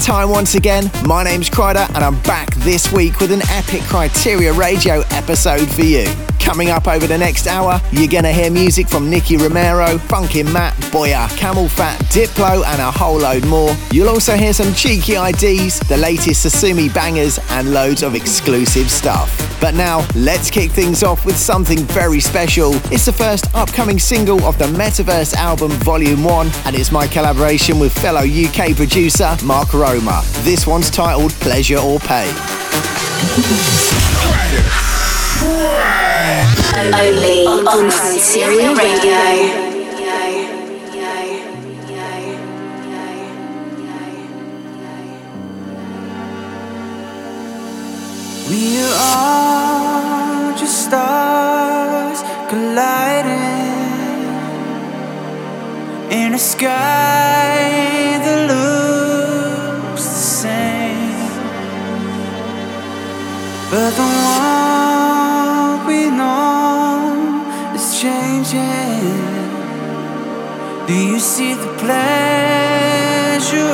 time once again. My name's Kryder, and I'm back this week with an epic Kryteria Radio episode for you. Coming up over the next hour, you're gonna hear music from Nicky Romero, Funkin' Matt, Boya, CamelPhat, Diplo, and a whole load more. You'll also hear some cheeky IDs, the latest Sosumi bangers, and loads of exclusive stuff. But now, let's kick things off with something very special. It's the first upcoming single of the Metaverse album Volume 1, and it's my collaboration with fellow UK producer Mark Roma. This one's titled Pleasure or Pain. Only on Radio. We are all just stars colliding in a sky that looks the same. But the one we know is changing. Do you see the pleasure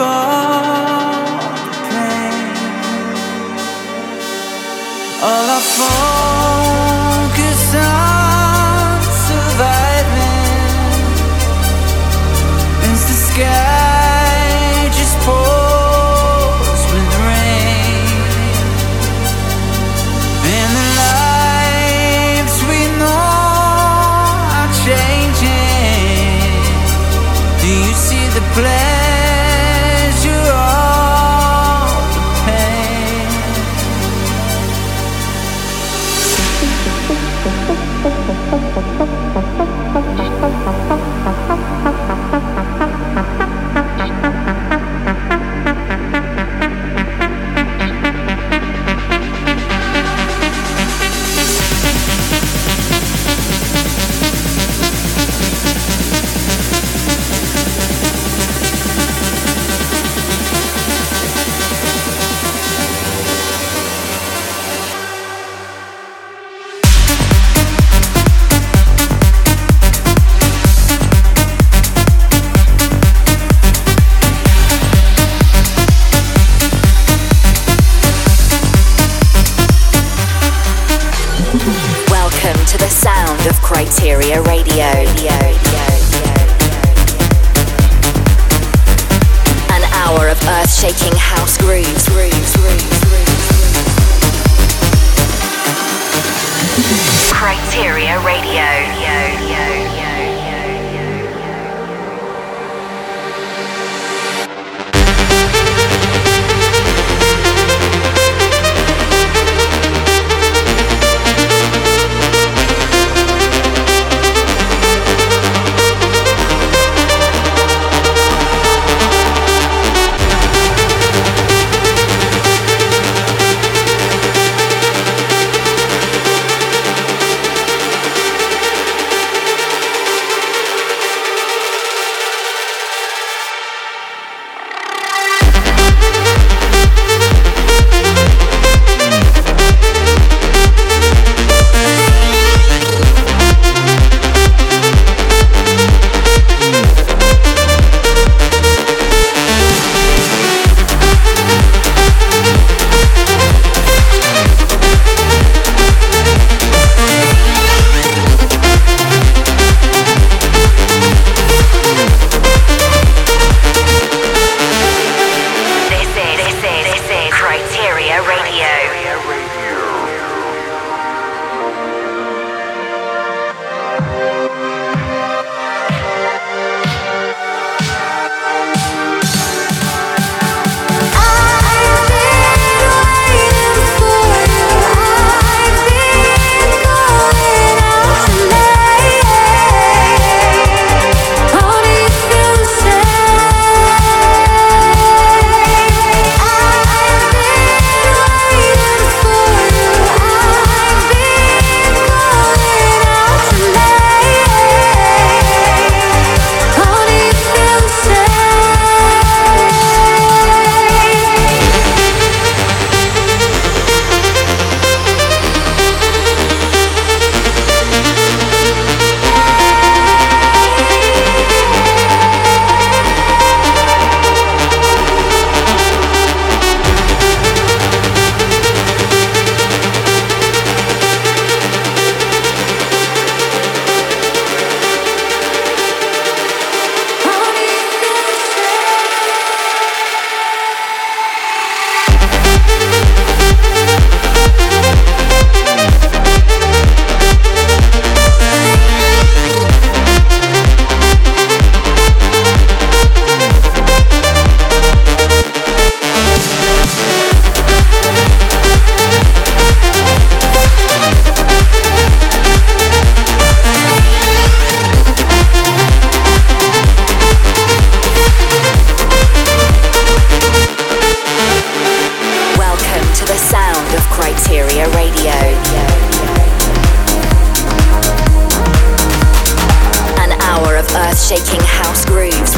An hour of earth shaking house grooves.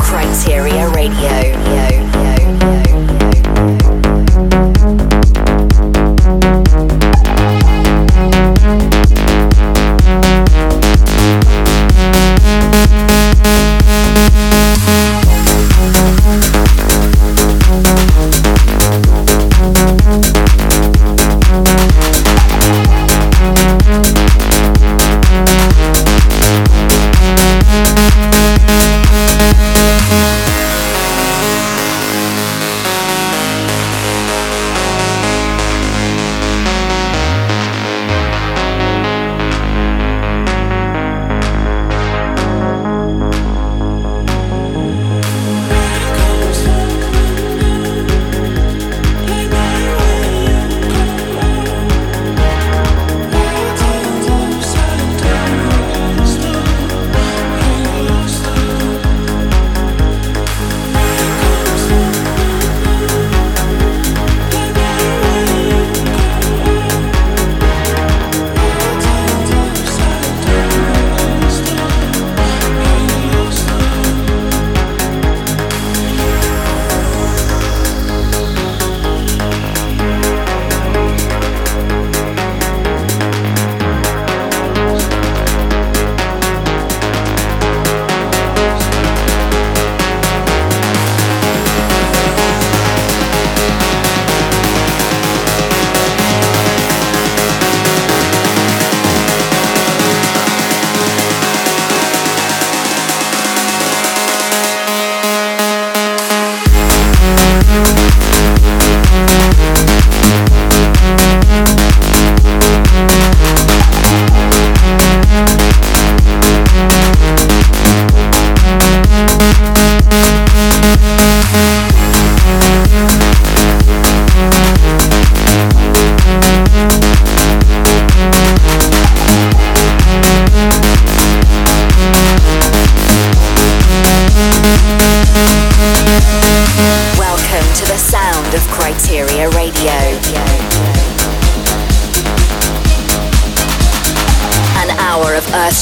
Kryteria Radio.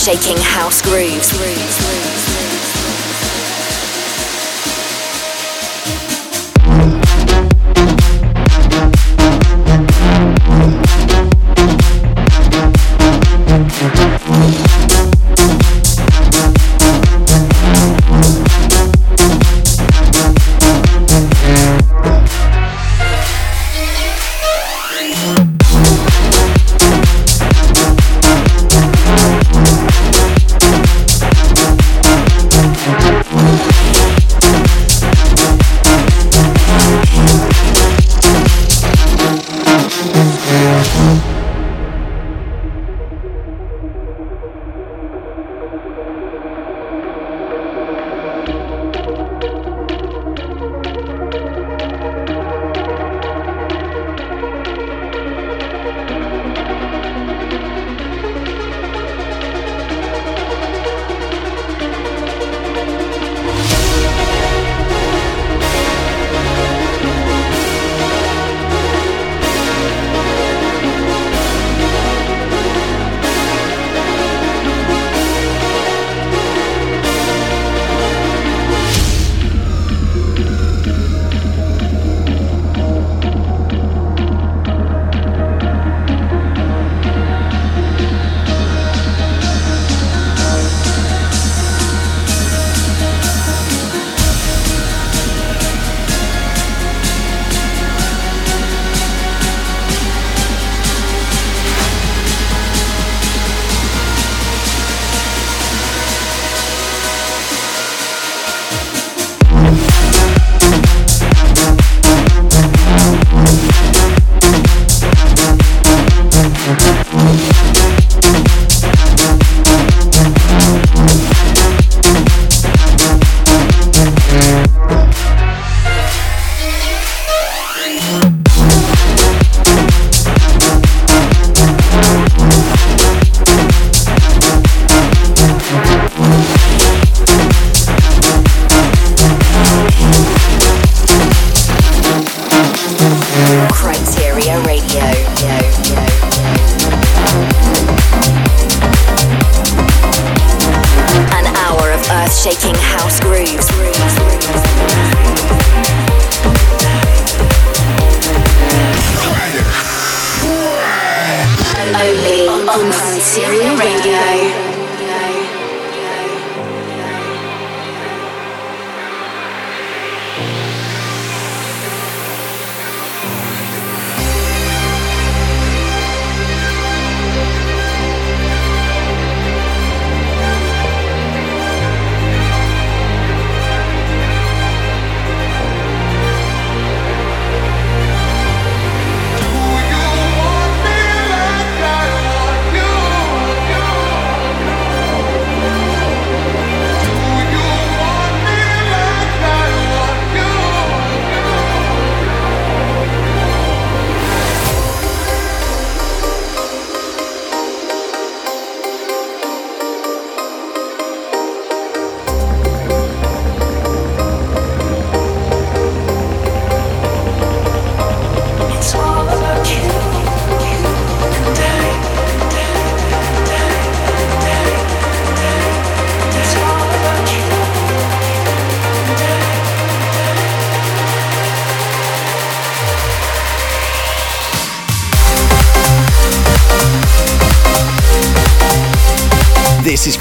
Shaking house grooves.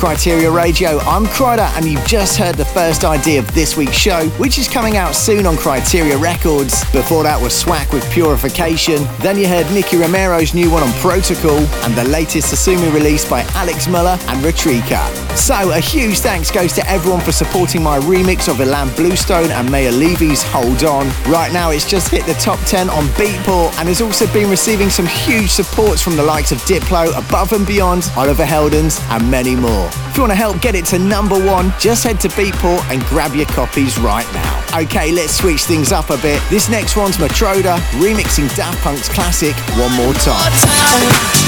Kryteria Radio. I'm Kryder, and you've just heard the first idea of this week's show, which is coming out soon on Kryteria Records. Before that was Swack with Purification. Then you heard Nicky Romero's new one on Protocol, and the latest Asumi release by Alex Muller and Retrika. So, a huge thanks goes to everyone for supporting my remix of Ilan Bluestone and Maor Levi's Hold On. Right now, it's just hit the top 10 on Beatport and has also been receiving some huge supports from the likes of Diplo, Above and Beyond, Oliver Heldens, and many more. If you want to help get it to number one, just head to Beatport and grab your copies right now. Okay, let's switch things up a bit. This next one's Matroda remixing Daft Punk's classic One More Time.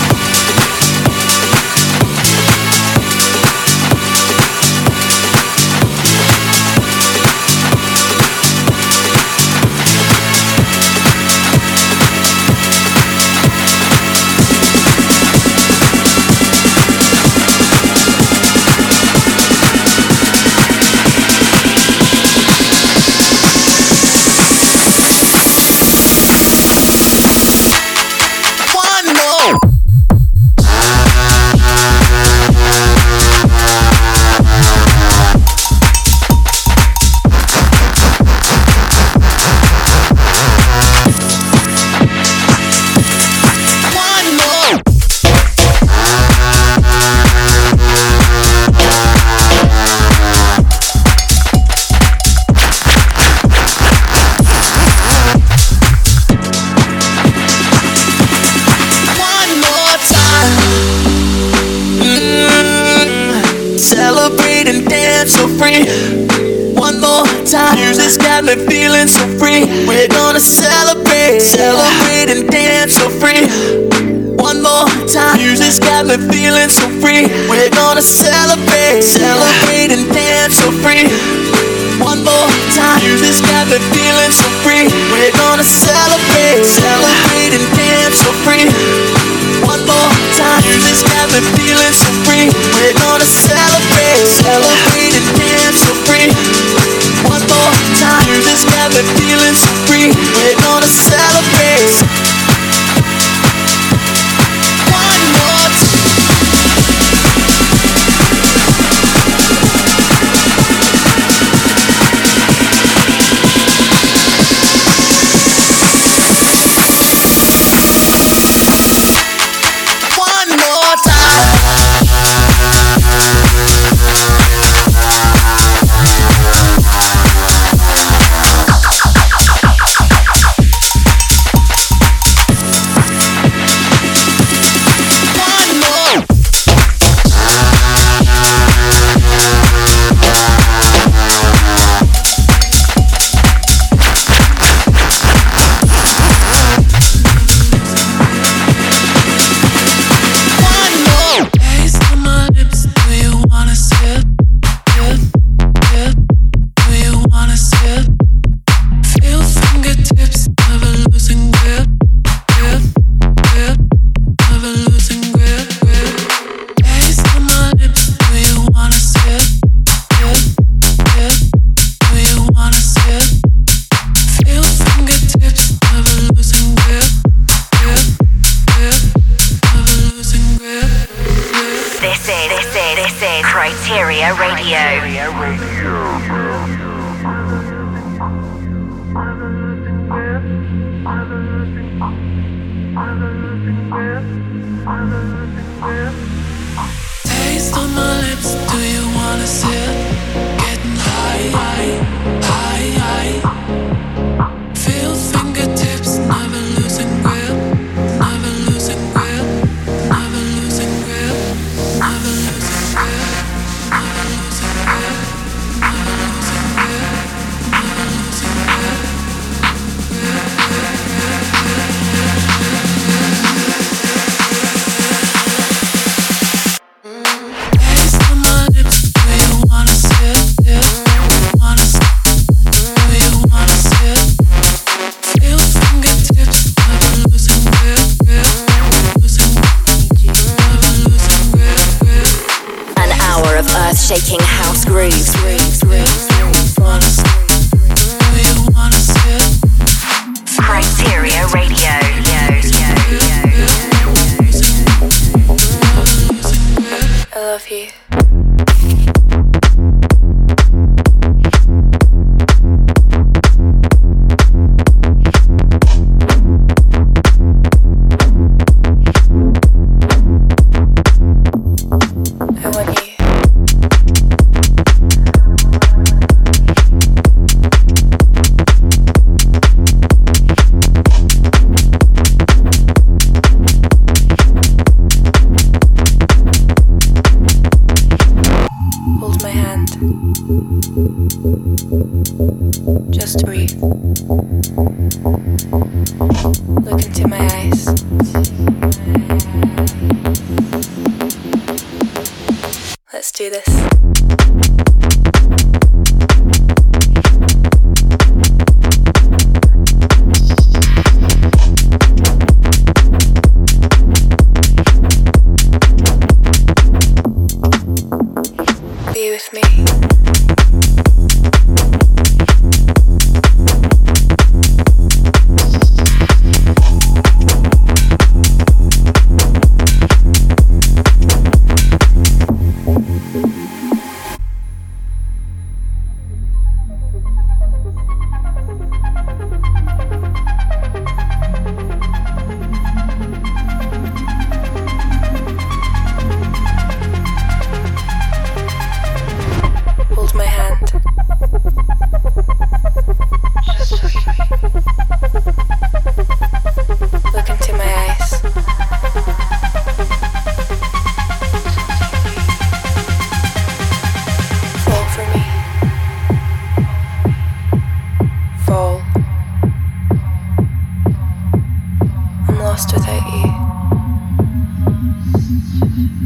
lost without you.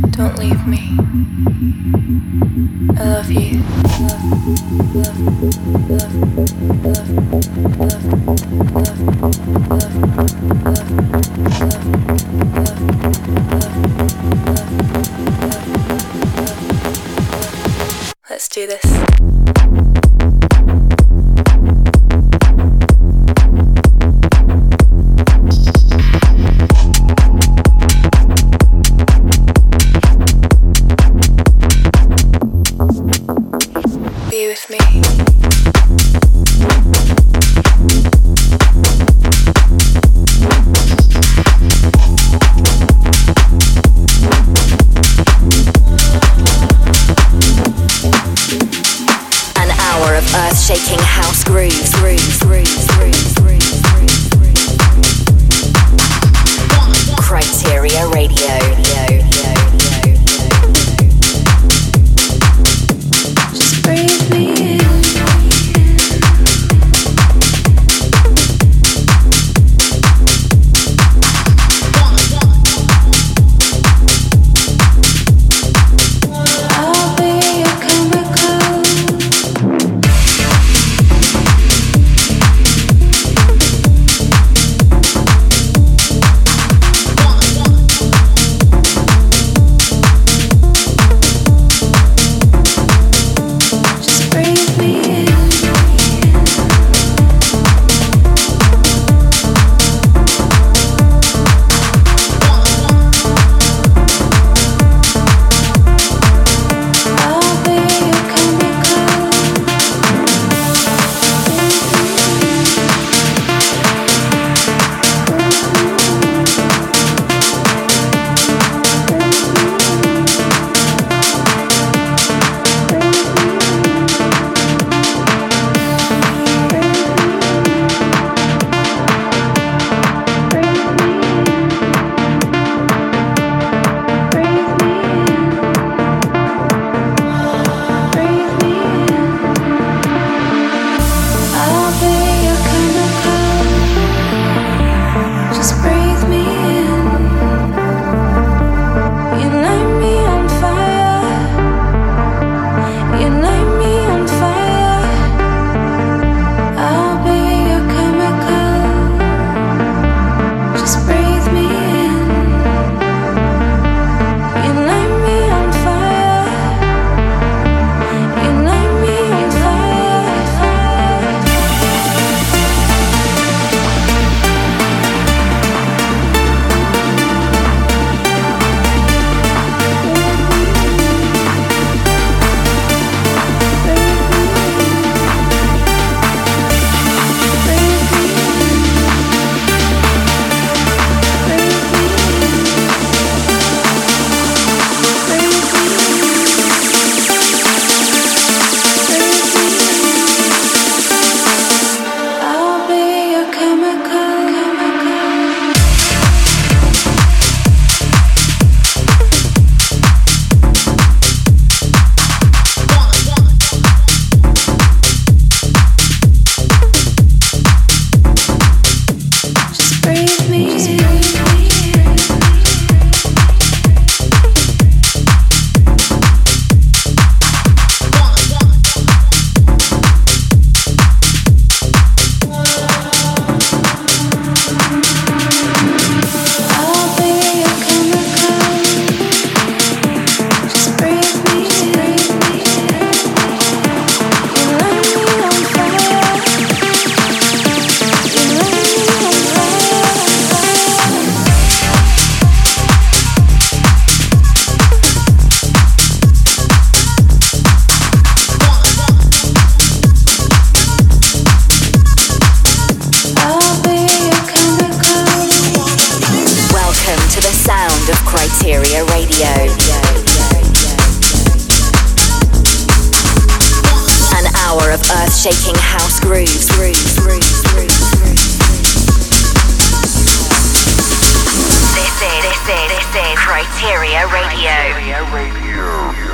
Don't leave me. I love you. Let's do this. Radio. An hour of earth shaking house grooves. This is, Radio. Kryteria Radio.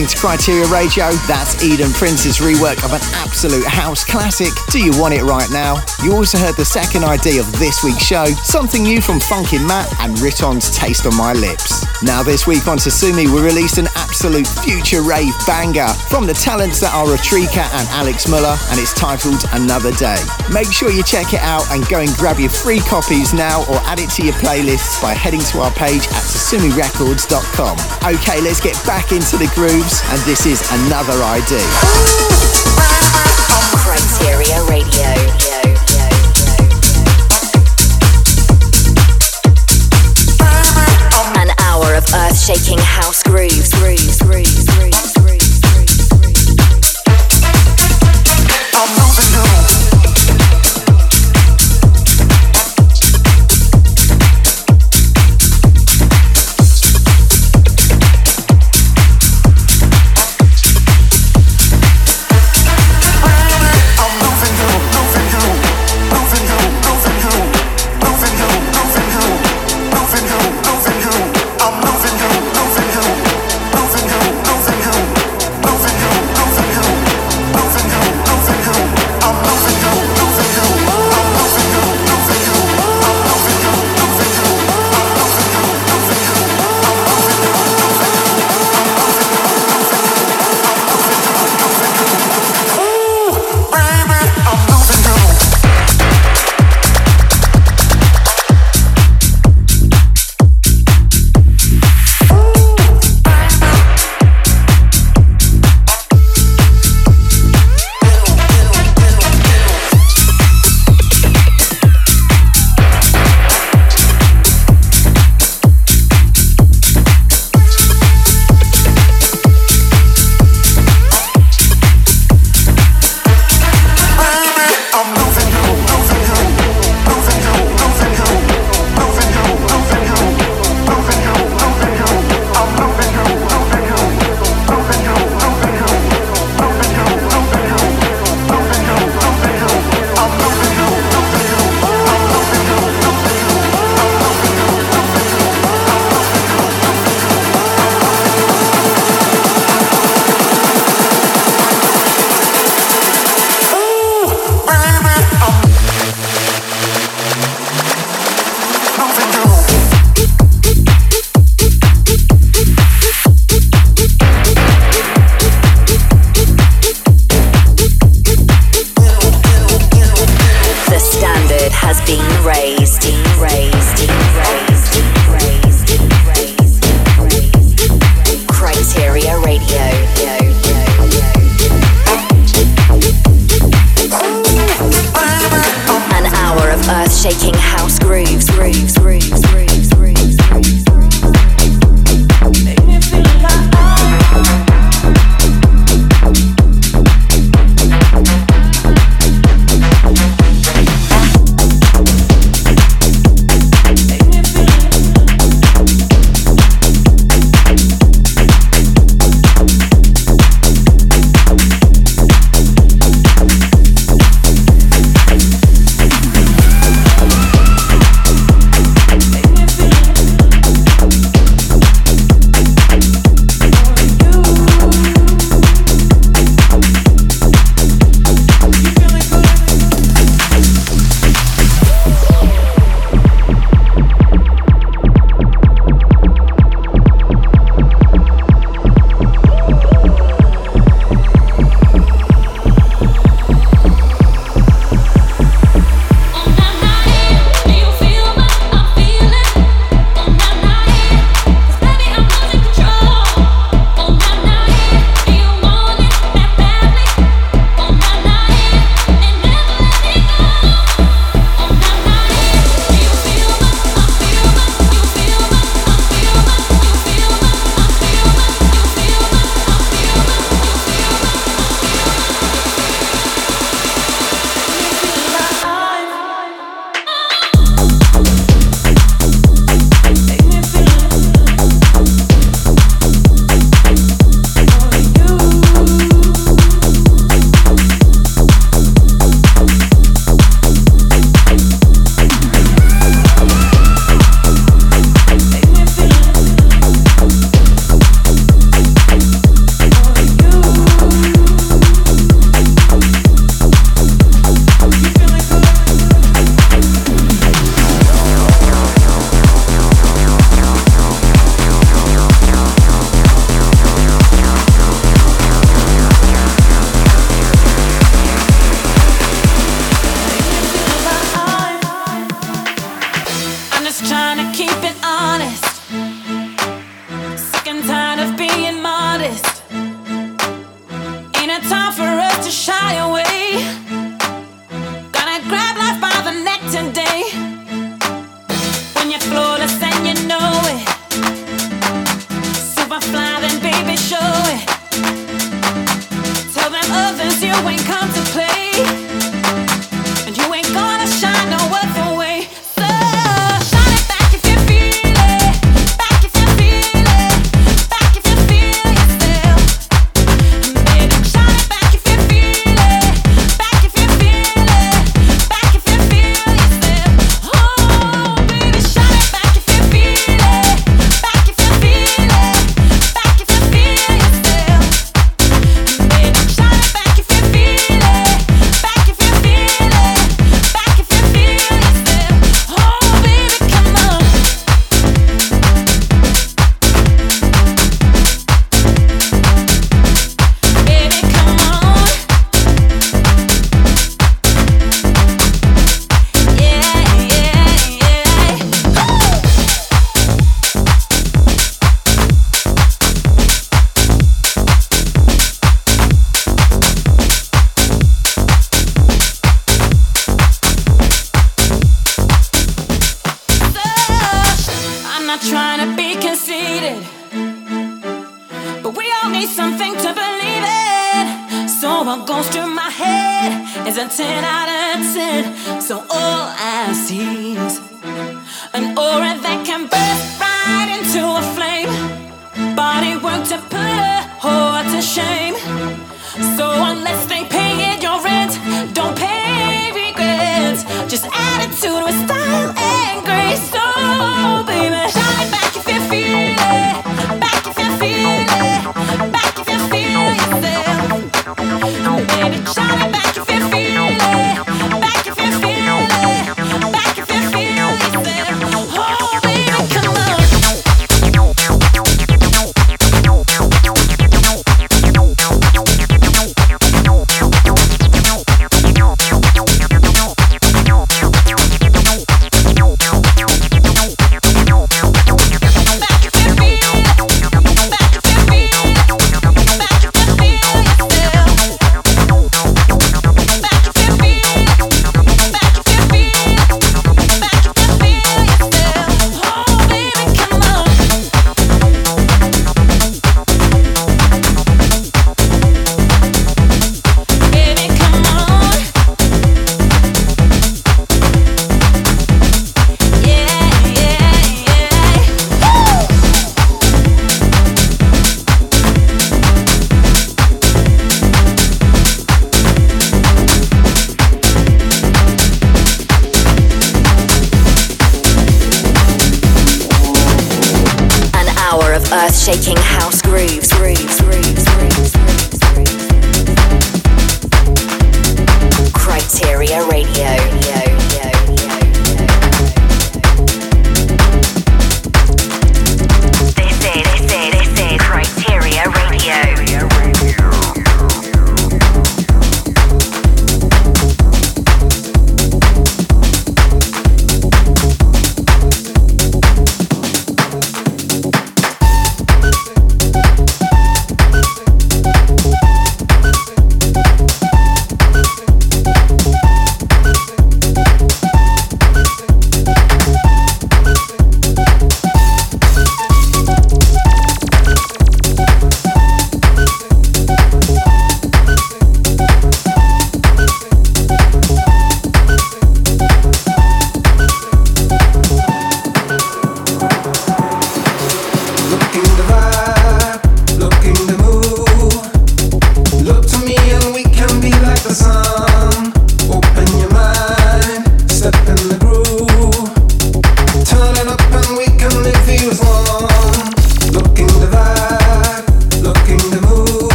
Listening to Kryteria Radio. That's Eden Prince's rework of an absolute house classic. Do you want it right now? You also heard the second ID of this week's show, something new from Funkin' Matt and Riton's Taste on My Lips. Now, this week on Sosumi, we released an absolute future rave banger from the talents that are Ratrika and Alex Muller, and it's titled Another Day. Make sure you check it out and go and grab your free copies now or add it to your playlists by heading to our page at sosumirecords.com. Okay, let's get back into the grooves, and this is another ID. On Kryteria Radio.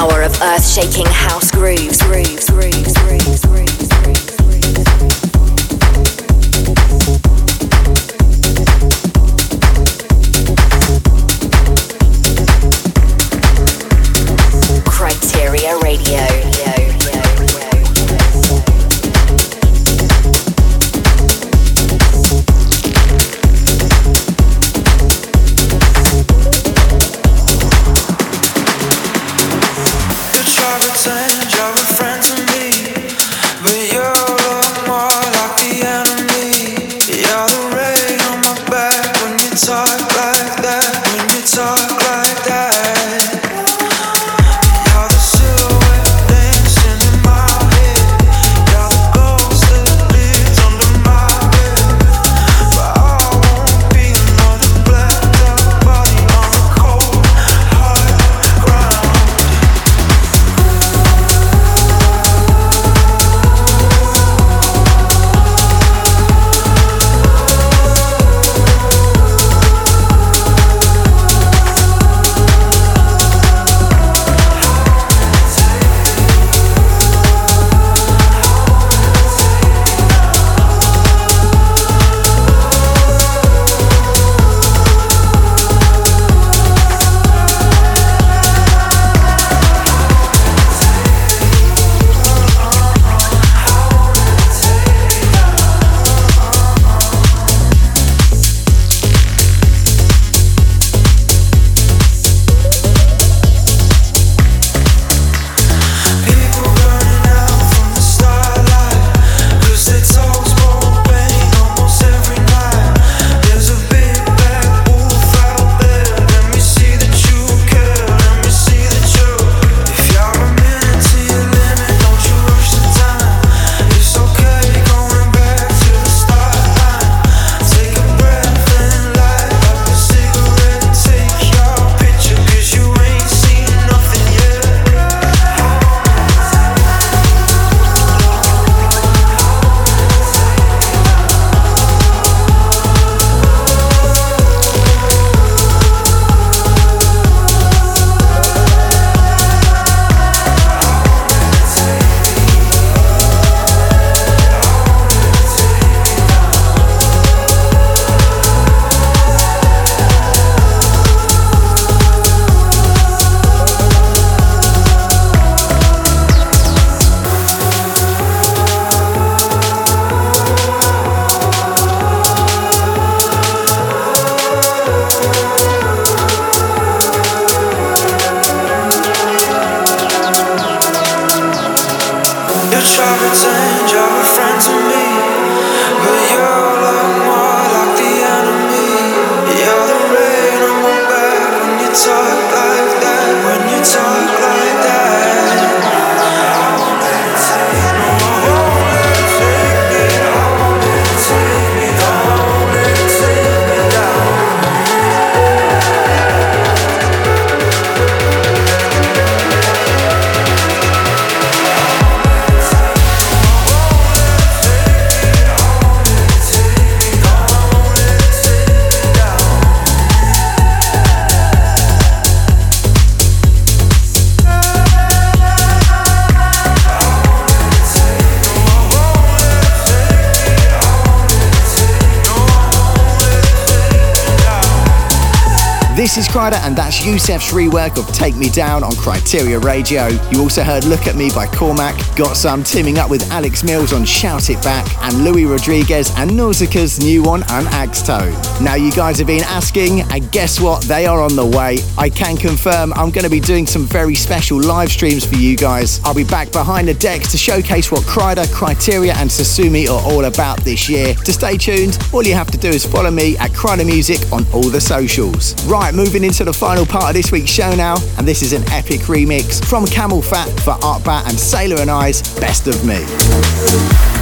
hour of earth shaking house grooves, grooves, grooves, grooves, grooves. Is Kryder, and that's Yousef's rework of Take Me Down on Kryteria Radio. You also heard Look at Me by Cormac, Gotsome teaming up with Alex Mills on Shout It Back, and Louis Rodriguez and Nausicaa's new one on Axtone. Now, you guys have been asking, and guess what? They are on the way. I can confirm I'm going to be doing some very special live streams for you guys. I'll be back behind the decks to showcase what Kryder, Criteria, and Sosumi are all about this year. To stay tuned, all you have to do is follow me at Kryder Music on all the socials. Right, moving into the final part of this week's show now, and this is an epic remix from CamelPhat for Artbat and Sailor and I's Best of Me.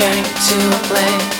Okay, too late.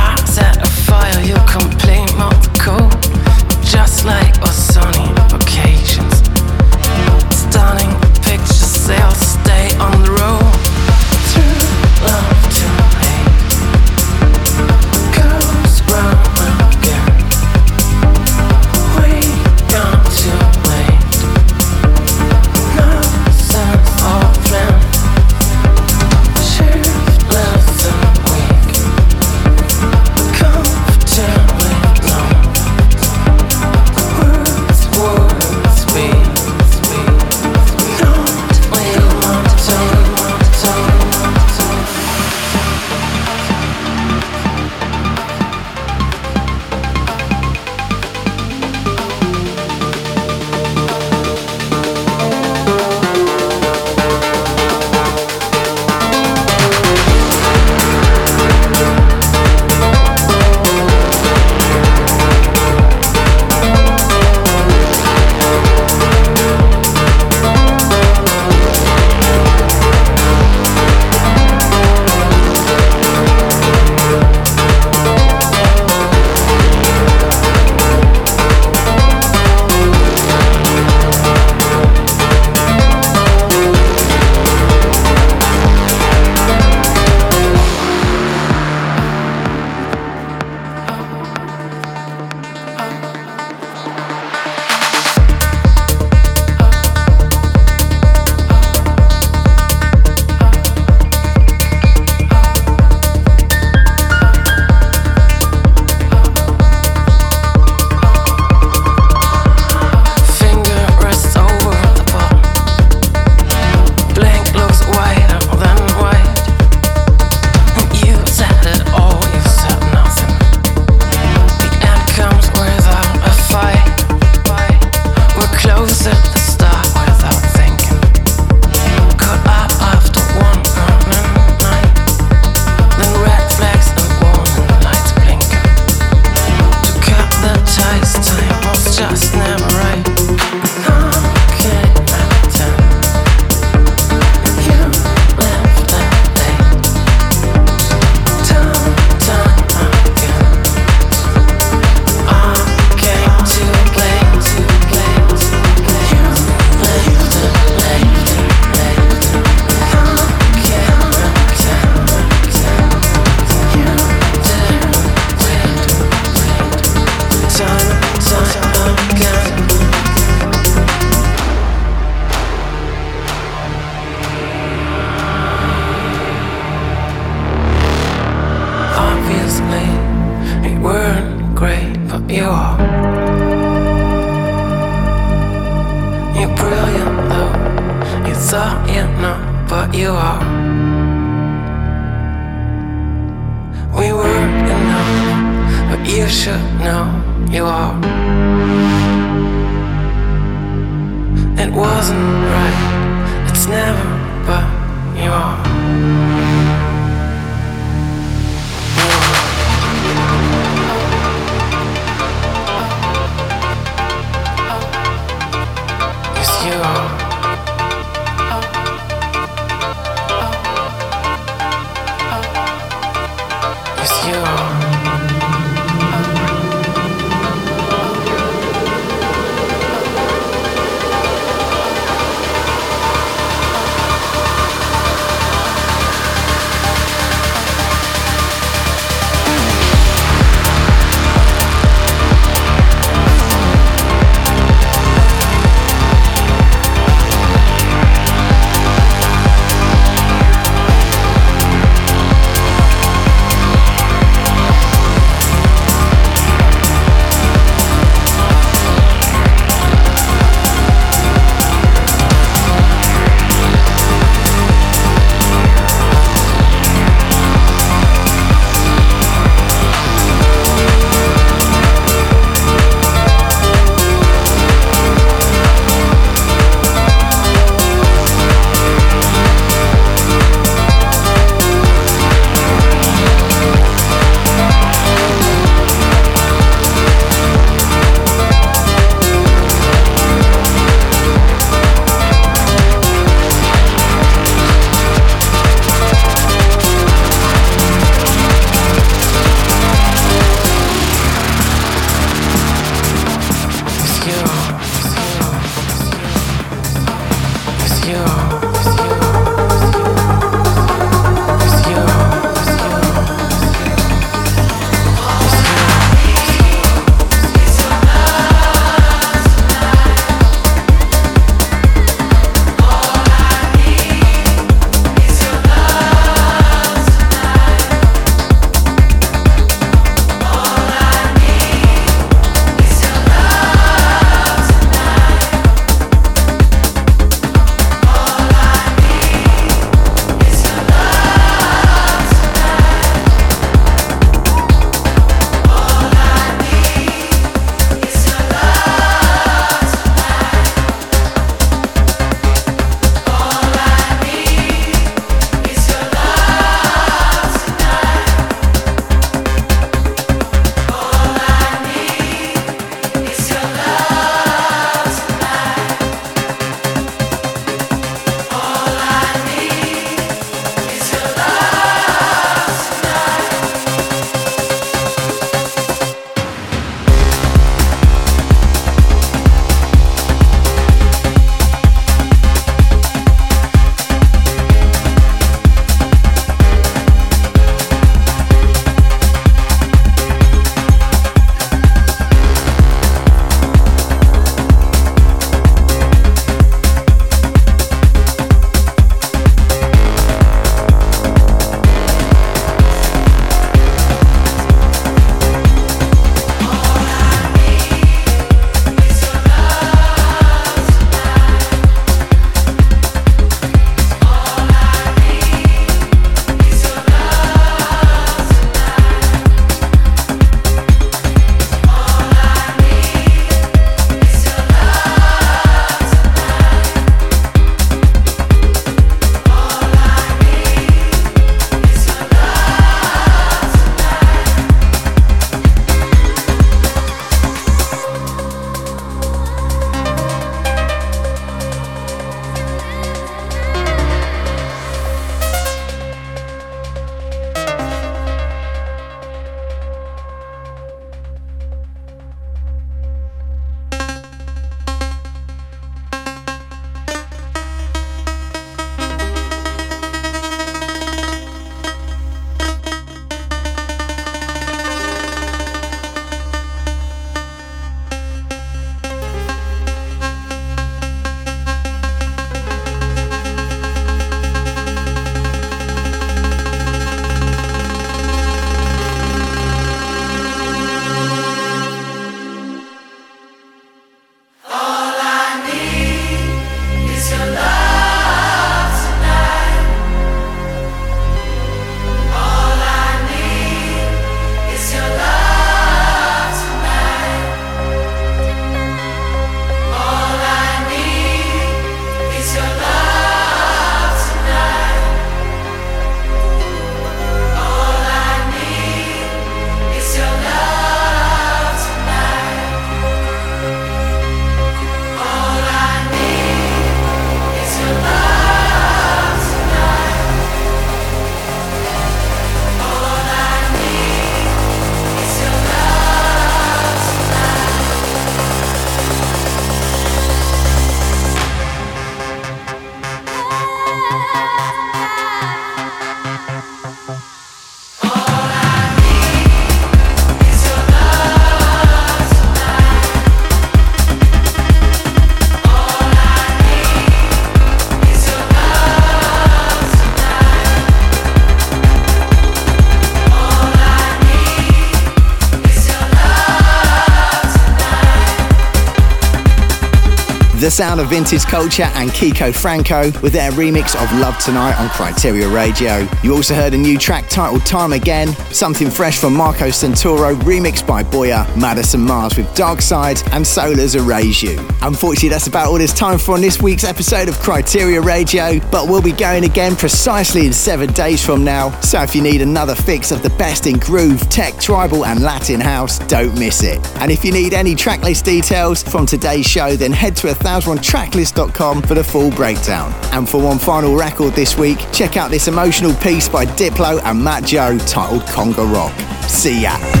Sound of vintage culture and Kiko Franco with their remix of Love Tonight on Kryteria Radio. You also heard a new track titled Time Again, something fresh from Marco Santoro, remixed by Boya, Madison Mars with Dark Side and Solar's Erase You. Unfortunately, that's about all there's time for on this week's episode of Kryteria Radio, but we'll be going again precisely in seven days from now. So if you need another fix of the best in groove, tech, tribal, and Latin house, don't miss it. And if you need any tracklist details from today's show, then head to 1001tracklist.com for the full breakdown. And for one final record this week, check out this emotional piece by Diplo and Matt Joe titled Conga Rock. See ya.